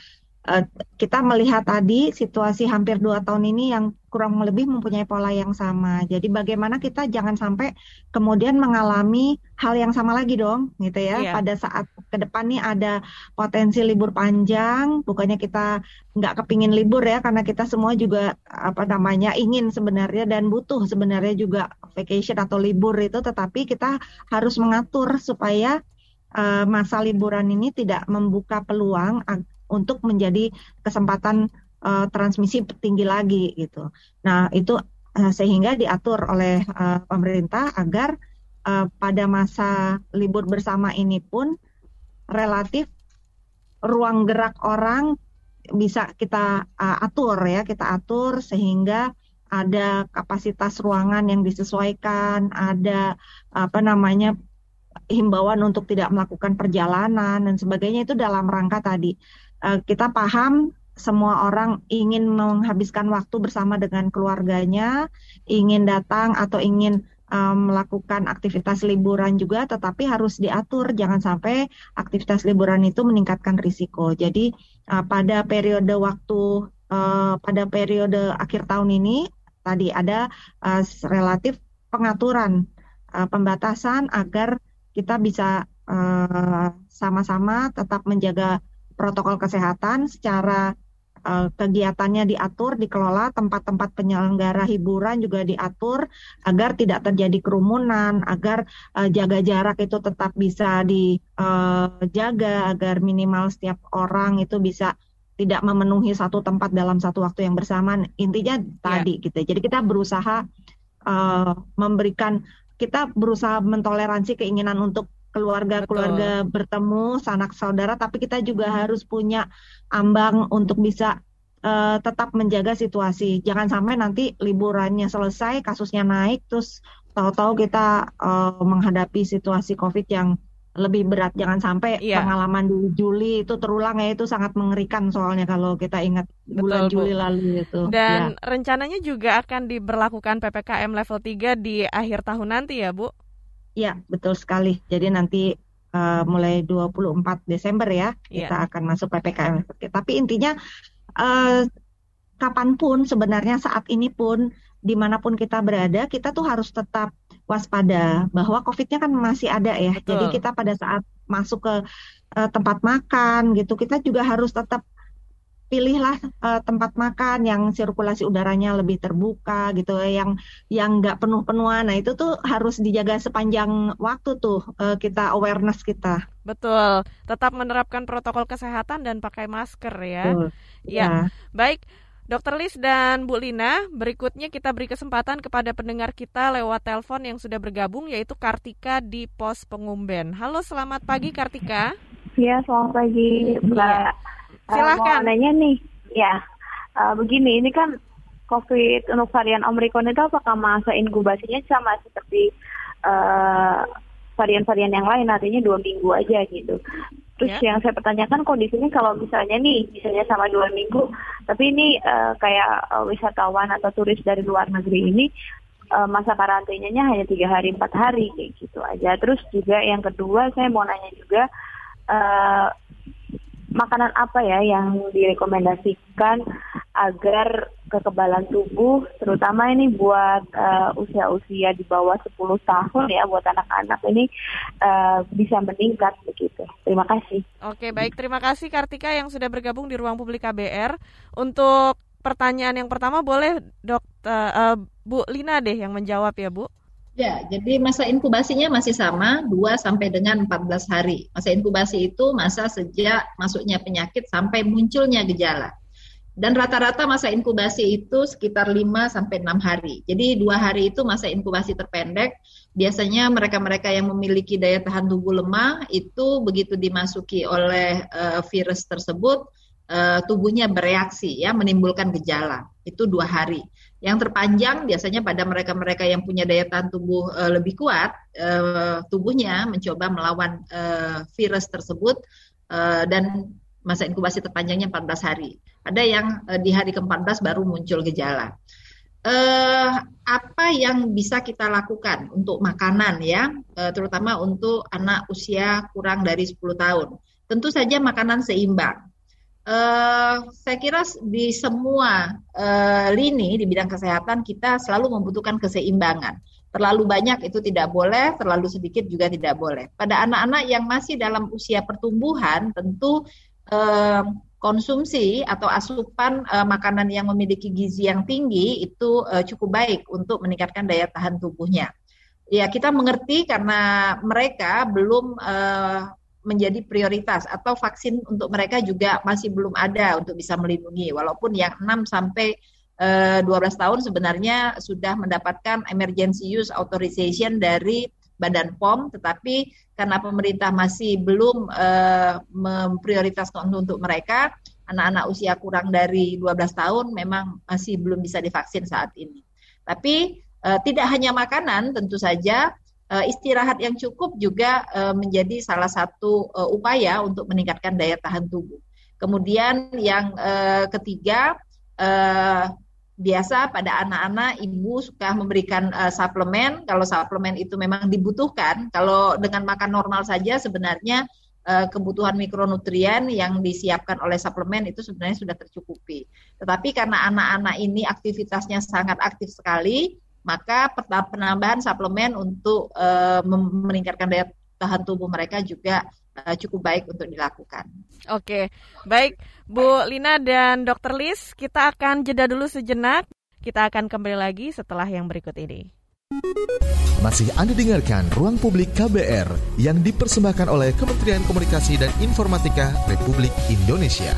[SPEAKER 4] eh, kita melihat tadi situasi hampir dua tahun ini yang kurang lebih mempunyai pola yang sama. Jadi bagaimana kita jangan sampai kemudian mengalami hal yang sama lagi dong, gitu ya. Yeah. Pada saat ke depan nih ada potensi libur panjang, bukannya kita nggak kepingin libur ya, karena kita semua juga apa namanya ingin sebenarnya dan butuh sebenarnya juga vacation atau libur itu, tetapi kita harus mengatur supaya uh, masa liburan ini tidak membuka peluang untuk menjadi kesempatan uh, transmisi tinggi lagi gitu. Nah itu uh, sehingga diatur oleh uh, pemerintah agar uh, pada masa libur bersama ini pun relatif ruang gerak orang bisa kita uh, atur ya kita atur sehingga ada kapasitas ruangan yang disesuaikan, ada apa namanya himbauan untuk tidak melakukan perjalanan dan sebagainya itu dalam rangka tadi uh, kita paham semua orang ingin menghabiskan waktu bersama dengan keluarganya, ingin datang atau ingin um, melakukan aktivitas liburan juga, tetapi harus diatur, jangan sampai aktivitas liburan itu meningkatkan risiko. Jadi uh, pada periode waktu uh, pada periode akhir tahun ini tadi ada uh, relatif pengaturan uh, pembatasan agar kita bisa sama-sama uh, tetap menjaga protokol kesehatan secara Eh, kegiatannya diatur, dikelola, tempat-tempat penyelenggara hiburan juga diatur agar tidak terjadi kerumunan, agar uh, jaga jarak itu tetap bisa dijaga, uh, agar minimal setiap orang itu bisa tidak memenuhi satu tempat dalam satu waktu yang bersamaan. Intinya tadi yeah. gitu. Jadi kita berusaha uh, memberikan kita berusaha mentoleransi keinginan untuk keluarga-keluarga bertemu, sanak saudara, tapi kita juga harus punya ambang untuk bisa uh, tetap menjaga situasi. Jangan sampai nanti liburannya selesai, kasusnya naik, terus tahu-tahu kita uh, menghadapi situasi COVID yang lebih berat. Jangan sampai yeah. pengalaman di Juli itu terulang ya itu sangat mengerikan soalnya kalau kita ingat Betul, bulan Bu. Juli lalu itu.
[SPEAKER 3] Dan ya. rencananya juga akan diberlakukan PPKM level 3 di akhir tahun nanti ya, Bu?
[SPEAKER 4] Ya, betul sekali. Jadi nanti uh, mulai 24 Desember ya, yeah. kita akan masuk PPKM. Tapi intinya uh, kapan pun sebenarnya saat ini pun di mana pun kita berada, kita tuh harus tetap waspada bahwa COVID-nya kan masih ada ya. Betul. Jadi kita pada saat masuk ke uh, tempat makan gitu, kita juga harus tetap pilihlah uh, tempat makan yang sirkulasi udaranya lebih terbuka gitu yang yang nggak penuh penuhan nah itu tuh harus dijaga sepanjang waktu tuh uh, kita awareness kita
[SPEAKER 3] betul tetap menerapkan protokol kesehatan dan pakai masker ya betul. ya, ya. baik Dokter Lis dan Bu Lina, berikutnya kita beri kesempatan kepada pendengar kita lewat telepon yang sudah bergabung yaitu Kartika di Pos Pengumben. Halo, selamat pagi Kartika.
[SPEAKER 9] Iya, selamat pagi Mbak. Ya.
[SPEAKER 3] Silahkan.
[SPEAKER 9] Uh, nanya nih, ya uh, begini, ini kan COVID untuk varian Omicron itu apakah masa inkubasinya sama seperti uh, varian-varian yang lain artinya dua minggu aja gitu. Terus
[SPEAKER 3] Ya.
[SPEAKER 9] yang saya pertanyakan kondisinya kalau misalnya nih misalnya sama dua minggu, tapi ini eh, kayak eh, wisatawan atau turis dari luar negeri ini eh, masa karantinanya hanya tiga hari empat hari kayak gitu aja. Terus juga yang kedua saya mau nanya juga eh, makanan apa ya yang direkomendasikan agar kekebalan tubuh terutama ini buat eh, usia-usia di bawah 10 tahun ya buat anak-anak ini eh, bisa meningkat begitu. Terima kasih.
[SPEAKER 3] Oke, baik. Terima kasih Kartika yang sudah bergabung di ruang publik KBR. Untuk pertanyaan yang pertama boleh dokter eh, Bu Lina deh yang menjawab ya, Bu.
[SPEAKER 5] Ya, jadi masa inkubasinya masih sama 2 sampai dengan 14 hari. Masa inkubasi itu masa sejak masuknya penyakit sampai munculnya gejala. Dan rata-rata masa inkubasi itu sekitar 5 sampai 6 hari. Jadi dua hari itu masa inkubasi terpendek. Biasanya mereka-mereka yang memiliki daya tahan tubuh lemah itu begitu dimasuki oleh eh, virus tersebut eh, tubuhnya bereaksi ya menimbulkan gejala. Itu dua hari. Yang terpanjang biasanya pada mereka-mereka yang punya daya tahan tubuh eh, lebih kuat, eh, tubuhnya mencoba melawan eh, virus tersebut eh, dan masa inkubasi terpanjangnya 14 hari. Ada yang eh, di hari ke-14 baru muncul gejala. Eh, apa yang bisa kita lakukan untuk makanan ya, eh, terutama untuk anak usia kurang dari 10 tahun? Tentu saja makanan seimbang. Eh, saya kira di semua eh, lini di bidang kesehatan kita selalu membutuhkan keseimbangan. Terlalu banyak itu tidak boleh, terlalu sedikit juga tidak boleh. Pada anak-anak yang masih dalam usia pertumbuhan, tentu eh, konsumsi atau asupan eh, makanan yang memiliki gizi yang tinggi itu eh, cukup baik untuk meningkatkan daya tahan tubuhnya. Ya, kita mengerti karena mereka belum eh, menjadi prioritas atau vaksin untuk mereka juga masih belum ada untuk bisa melindungi walaupun yang 6 sampai eh, 12 tahun sebenarnya sudah mendapatkan emergency use authorization dari Badan POM tetapi karena pemerintah masih belum eh, memprioritaskan untuk mereka anak-anak usia kurang dari 12 tahun memang masih belum bisa divaksin saat ini. Tapi eh, tidak hanya makanan tentu saja Eh, istirahat yang cukup juga eh, menjadi salah satu eh, upaya untuk meningkatkan daya tahan tubuh. Kemudian yang eh, ketiga eh, biasa pada anak-anak ibu suka memberikan eh, suplemen. Kalau suplemen itu memang dibutuhkan. Kalau dengan makan normal saja sebenarnya eh, kebutuhan mikronutrien yang disiapkan oleh suplemen itu sebenarnya sudah tercukupi. Tetapi karena anak-anak ini aktivitasnya sangat aktif sekali, maka penambahan suplemen untuk uh, meningkatkan daya tahan tubuh mereka juga uh, cukup baik untuk dilakukan.
[SPEAKER 3] Oke, baik Bu Lina dan Dr. Lis, kita akan jeda dulu sejenak. Kita akan kembali lagi setelah yang berikut ini.
[SPEAKER 2] Masih Anda dengarkan Ruang Publik KBR yang dipersembahkan oleh Kementerian Komunikasi dan Informatika Republik Indonesia.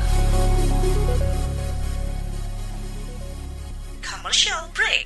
[SPEAKER 8] Commercial break.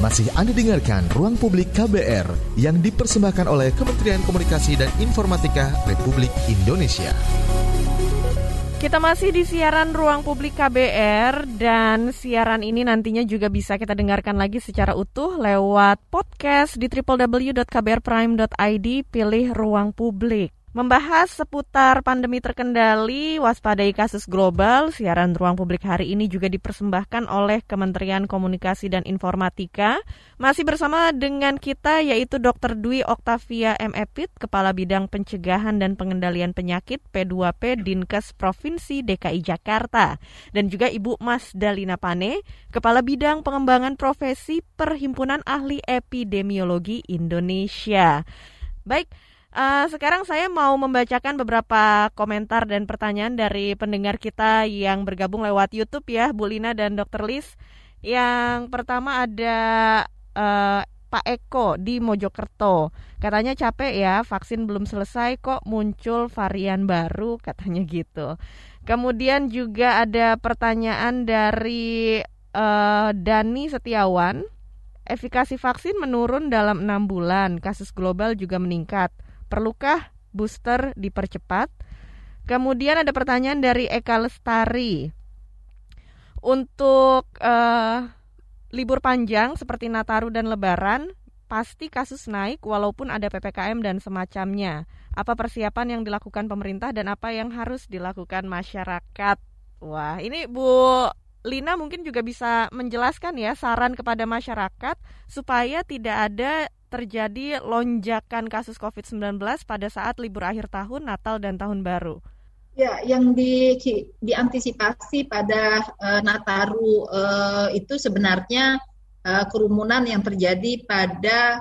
[SPEAKER 2] Masih Anda dengarkan Ruang Publik KBR yang dipersembahkan oleh Kementerian Komunikasi dan Informatika Republik Indonesia.
[SPEAKER 3] Kita masih di siaran Ruang Publik KBR dan siaran ini nantinya juga bisa kita dengarkan lagi secara utuh lewat podcast di www.kbrprime.id pilih Ruang Publik. Membahas seputar pandemi terkendali, waspadai kasus global, siaran ruang publik hari ini juga dipersembahkan oleh Kementerian Komunikasi dan Informatika. Masih bersama dengan kita yaitu Dr. Dwi Oktavia M. Epit, Kepala Bidang Pencegahan dan Pengendalian Penyakit P2P Dinkes Provinsi DKI Jakarta. Dan juga Ibu Mas Dalina Pane, Kepala Bidang Pengembangan Profesi Perhimpunan Ahli Epidemiologi Indonesia. Baik, Uh, sekarang saya mau membacakan beberapa komentar dan pertanyaan dari pendengar kita yang bergabung lewat YouTube ya, Bu Lina dan Dr. Lis. Yang pertama ada uh, Pak Eko di Mojokerto. Katanya capek ya, vaksin belum selesai kok muncul varian baru, katanya gitu. Kemudian juga ada pertanyaan dari uh, Dani Setiawan. Efikasi vaksin menurun dalam enam bulan, kasus global juga meningkat. Perlukah booster dipercepat? Kemudian ada pertanyaan dari Eka Lestari. Untuk uh, libur panjang seperti Nataru dan Lebaran, pasti kasus naik walaupun ada PPKM dan semacamnya. Apa persiapan yang dilakukan pemerintah dan apa yang harus dilakukan masyarakat? Wah, ini Bu Lina mungkin juga bisa menjelaskan ya saran kepada masyarakat supaya tidak ada terjadi lonjakan kasus COVID-19 pada saat libur akhir tahun, Natal dan Tahun Baru?
[SPEAKER 5] Ya, yang di, diantisipasi pada uh, Nataru uh, itu sebenarnya uh, kerumunan yang terjadi pada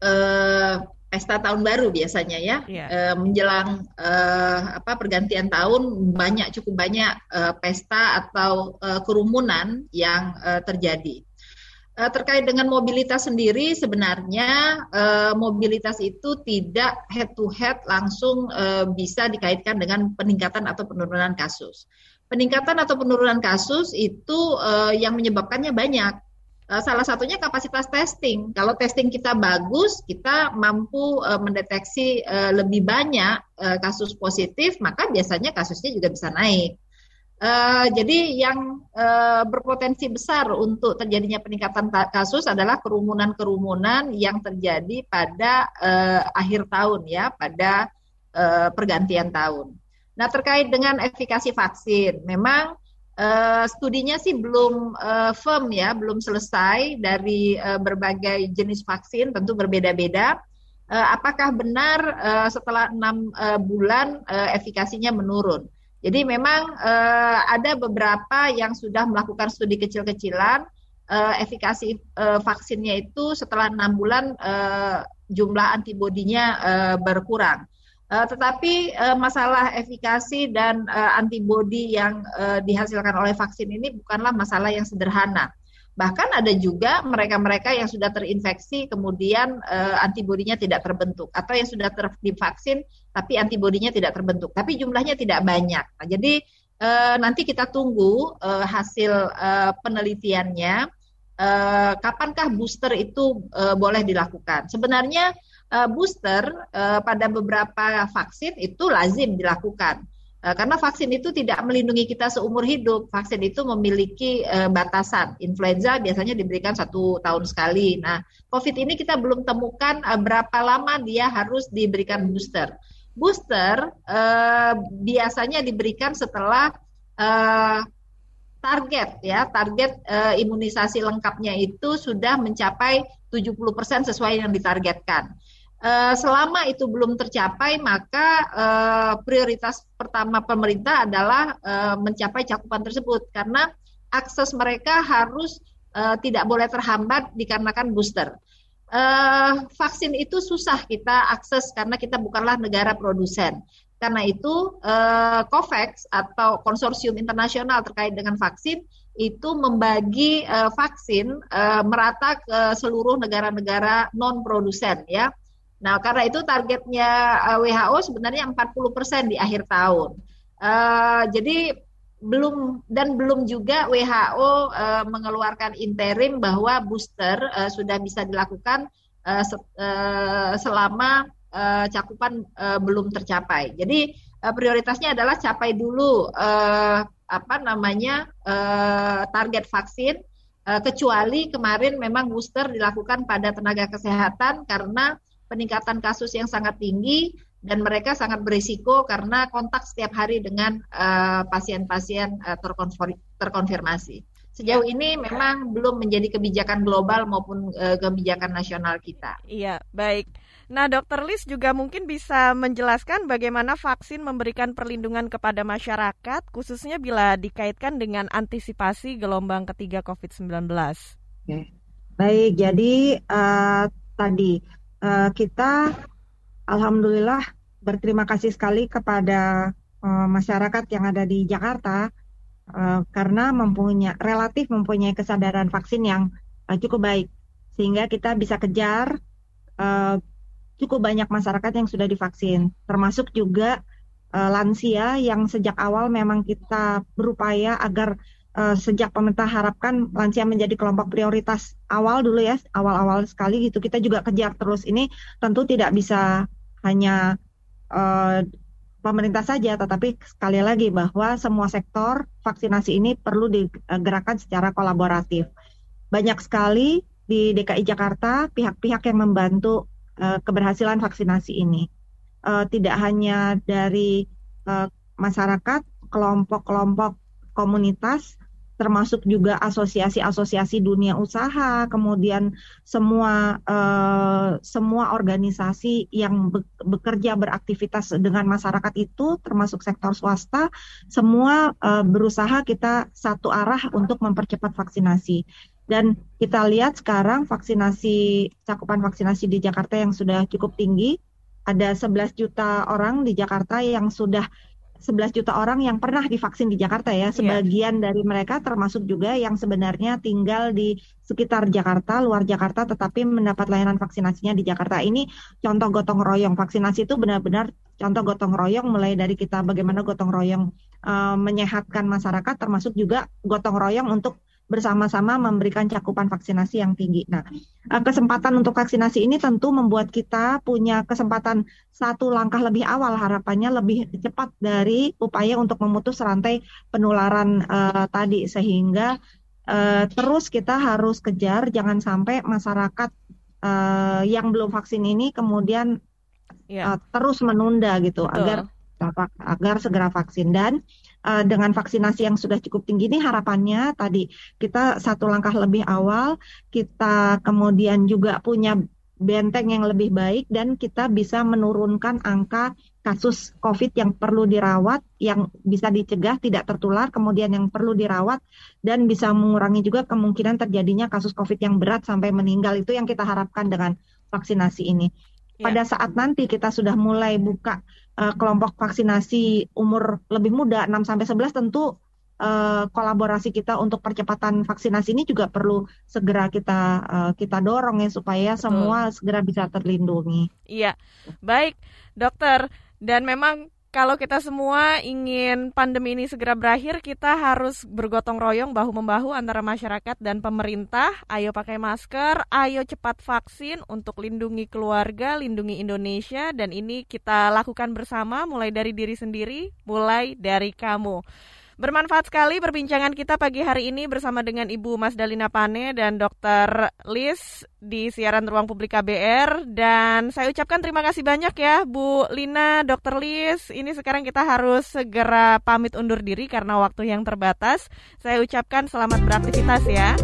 [SPEAKER 5] uh, pesta tahun baru biasanya ya yeah. uh, menjelang uh, apa pergantian tahun banyak cukup banyak uh, pesta atau uh, kerumunan yang uh, terjadi. Eh, terkait dengan mobilitas sendiri sebenarnya uh, mobilitas itu tidak head to head langsung uh, bisa dikaitkan dengan peningkatan atau penurunan kasus. Peningkatan atau penurunan kasus itu uh, yang menyebabkannya banyak. Salah satunya kapasitas testing. Kalau testing kita bagus, kita mampu mendeteksi lebih banyak kasus positif, maka biasanya kasusnya juga bisa naik. Uh, jadi yang uh, berpotensi besar untuk terjadinya peningkatan kasus adalah kerumunan-kerumunan yang terjadi pada uh, akhir tahun ya, pada uh, pergantian tahun. Nah terkait dengan efikasi vaksin, memang uh, studinya sih belum uh, firm ya, belum selesai dari uh, berbagai jenis vaksin, tentu berbeda-beda. Uh, apakah benar uh, setelah enam uh, bulan uh, efikasinya menurun? Jadi memang uh, ada beberapa yang sudah melakukan studi kecil-kecilan uh, efikasi uh, vaksinnya itu setelah enam bulan uh, jumlah antibodinya uh, berkurang. Uh, tetapi uh, masalah efikasi dan uh, antibodi yang uh, dihasilkan oleh vaksin ini bukanlah masalah yang sederhana. Bahkan ada juga mereka-mereka yang sudah terinfeksi kemudian uh, antibodinya tidak terbentuk atau yang sudah terdivaksin tapi antibodinya tidak terbentuk. Tapi jumlahnya tidak banyak. Nah, jadi uh, nanti kita tunggu uh, hasil uh, penelitiannya. Uh, kapankah booster itu uh, boleh dilakukan? Sebenarnya uh, booster uh, pada beberapa vaksin itu lazim dilakukan. Karena vaksin itu tidak melindungi kita seumur hidup. Vaksin itu memiliki batasan. Influenza biasanya diberikan satu tahun sekali. Nah, COVID ini kita belum temukan berapa lama dia harus diberikan booster. Booster uh, biasanya diberikan setelah uh, target ya, target uh, imunisasi lengkapnya itu sudah mencapai 70% sesuai yang ditargetkan. Selama itu belum tercapai, maka prioritas pertama pemerintah adalah mencapai cakupan tersebut karena akses mereka harus tidak boleh terhambat dikarenakan booster. Uh, vaksin itu susah kita akses karena kita bukanlah negara produsen. Karena itu, uh, COVAX atau konsorsium internasional terkait dengan vaksin itu membagi uh, vaksin uh, merata ke seluruh negara-negara non produsen ya Nah, karena itu targetnya eh, WHO sebenarnya 40% di akhir tahun. Uh, jadi belum dan belum juga WHO uh, eh, mengeluarkan interim bahwa booster uh, sudah bisa dilakukan uh, se uh, selama uh, cakupan uh, belum tercapai. Jadi uh, prioritasnya adalah capai dulu uh, apa namanya uh, target vaksin. Uh, kecuali kemarin memang booster dilakukan pada tenaga kesehatan karena peningkatan kasus yang sangat tinggi dan mereka sangat berisiko karena kontak setiap hari dengan uh, pasien-pasien uh, terkonfirmasi. Sejauh ini memang belum menjadi kebijakan global maupun uh, kebijakan nasional kita.
[SPEAKER 3] Iya, baik. Nah, Dokter Lis juga mungkin bisa menjelaskan bagaimana vaksin memberikan perlindungan kepada masyarakat, khususnya bila dikaitkan dengan antisipasi gelombang ketiga COVID-19.
[SPEAKER 4] Baik, jadi uh, tadi uh, kita alhamdulillah berterima kasih sekali kepada uh, masyarakat yang ada di Jakarta uh, karena mempunyai relatif mempunyai kesadaran vaksin yang uh, cukup baik. Sehingga kita bisa kejar uh, cukup banyak masyarakat yang sudah divaksin. Termasuk juga uh, lansia yang sejak awal memang kita berupaya agar uh, sejak pemerintah harapkan lansia menjadi kelompok prioritas awal dulu ya awal-awal sekali gitu. Kita juga kejar terus. Ini tentu tidak bisa hanya uh, pemerintah saja, tetapi sekali lagi bahwa semua sektor vaksinasi ini perlu digerakkan secara kolaboratif. Banyak sekali di DKI Jakarta pihak-pihak yang membantu uh, keberhasilan vaksinasi ini. Uh, tidak hanya dari uh, masyarakat, kelompok-kelompok komunitas, termasuk juga asosiasi-asosiasi dunia usaha, kemudian semua uh, semua organisasi yang be bekerja beraktivitas dengan masyarakat itu, termasuk sektor swasta, semua uh, berusaha kita satu arah untuk mempercepat vaksinasi. Dan kita lihat sekarang vaksinasi cakupan vaksinasi di Jakarta yang sudah cukup tinggi, ada 11 juta orang di Jakarta yang sudah 11 juta orang yang pernah divaksin di Jakarta ya. Iya. Sebagian yeah. dari mereka termasuk juga yang sebenarnya tinggal di sekitar Jakarta, luar Jakarta tetapi mendapat layanan vaksinasinya di Jakarta. Ini contoh gotong royong. Vaksinasi itu benar-benar contoh gotong royong mulai dari kita bagaimana gotong royong uh, menyehatkan masyarakat termasuk juga gotong royong untuk bersama-sama memberikan cakupan vaksinasi yang tinggi. Nah, eh, kesempatan untuk vaksinasi ini tentu membuat kita punya kesempatan satu langkah lebih awal harapannya lebih cepat dari upaya untuk memutus rantai penularan uh, tadi sehingga uh, terus kita harus kejar jangan sampai masyarakat uh, yang belum vaksin ini kemudian yeah. uh, terus menunda gitu Betul. agar agar segera vaksin dan uh, dengan vaksinasi yang sudah cukup tinggi ini harapannya tadi kita satu langkah lebih awal kita kemudian juga punya benteng yang lebih baik dan kita bisa menurunkan angka kasus COVID yang perlu dirawat, yang bisa dicegah tidak tertular, kemudian yang perlu dirawat dan bisa mengurangi juga kemungkinan terjadinya kasus COVID yang berat sampai meninggal itu yang kita harapkan dengan vaksinasi ini. Ya. Pada saat nanti kita sudah mulai buka uh, kelompok vaksinasi umur lebih muda 6 sampai 11 tentu uh, kolaborasi kita untuk percepatan vaksinasi ini juga perlu segera kita uh, kita dorong ya supaya semua hmm. segera bisa terlindungi.
[SPEAKER 3] Iya. Baik, Dokter. Dan memang kalau kita semua ingin pandemi ini segera berakhir, kita harus bergotong royong bahu-membahu antara masyarakat dan pemerintah. Ayo pakai masker, ayo cepat vaksin untuk lindungi keluarga, lindungi Indonesia, dan ini kita lakukan bersama mulai dari diri sendiri, mulai dari kamu. Bermanfaat sekali perbincangan kita pagi hari ini bersama dengan Ibu Mas Dalina Pane dan Dr. Lis di siaran Ruang Publik KBR. Dan saya ucapkan terima kasih banyak ya Bu Lina, Dr. Lis. Ini sekarang kita harus segera pamit undur diri karena waktu yang terbatas. Saya ucapkan selamat beraktivitas ya.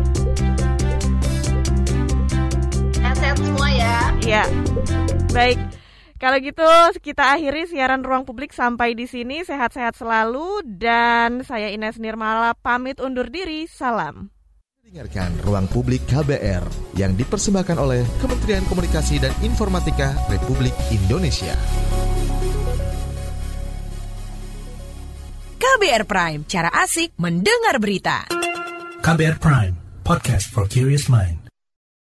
[SPEAKER 5] Sehat semua ya.
[SPEAKER 3] Iya. Baik. Kalau gitu kita akhiri siaran ruang publik sampai di sini. Sehat-sehat selalu dan saya Ines Nirmala pamit undur diri. Salam.
[SPEAKER 2] Dengarkan Ruang Publik KBR yang dipersembahkan oleh Kementerian Komunikasi dan Informatika Republik Indonesia.
[SPEAKER 10] KBR Prime, cara asik mendengar berita.
[SPEAKER 1] KBR Prime, podcast for curious mind.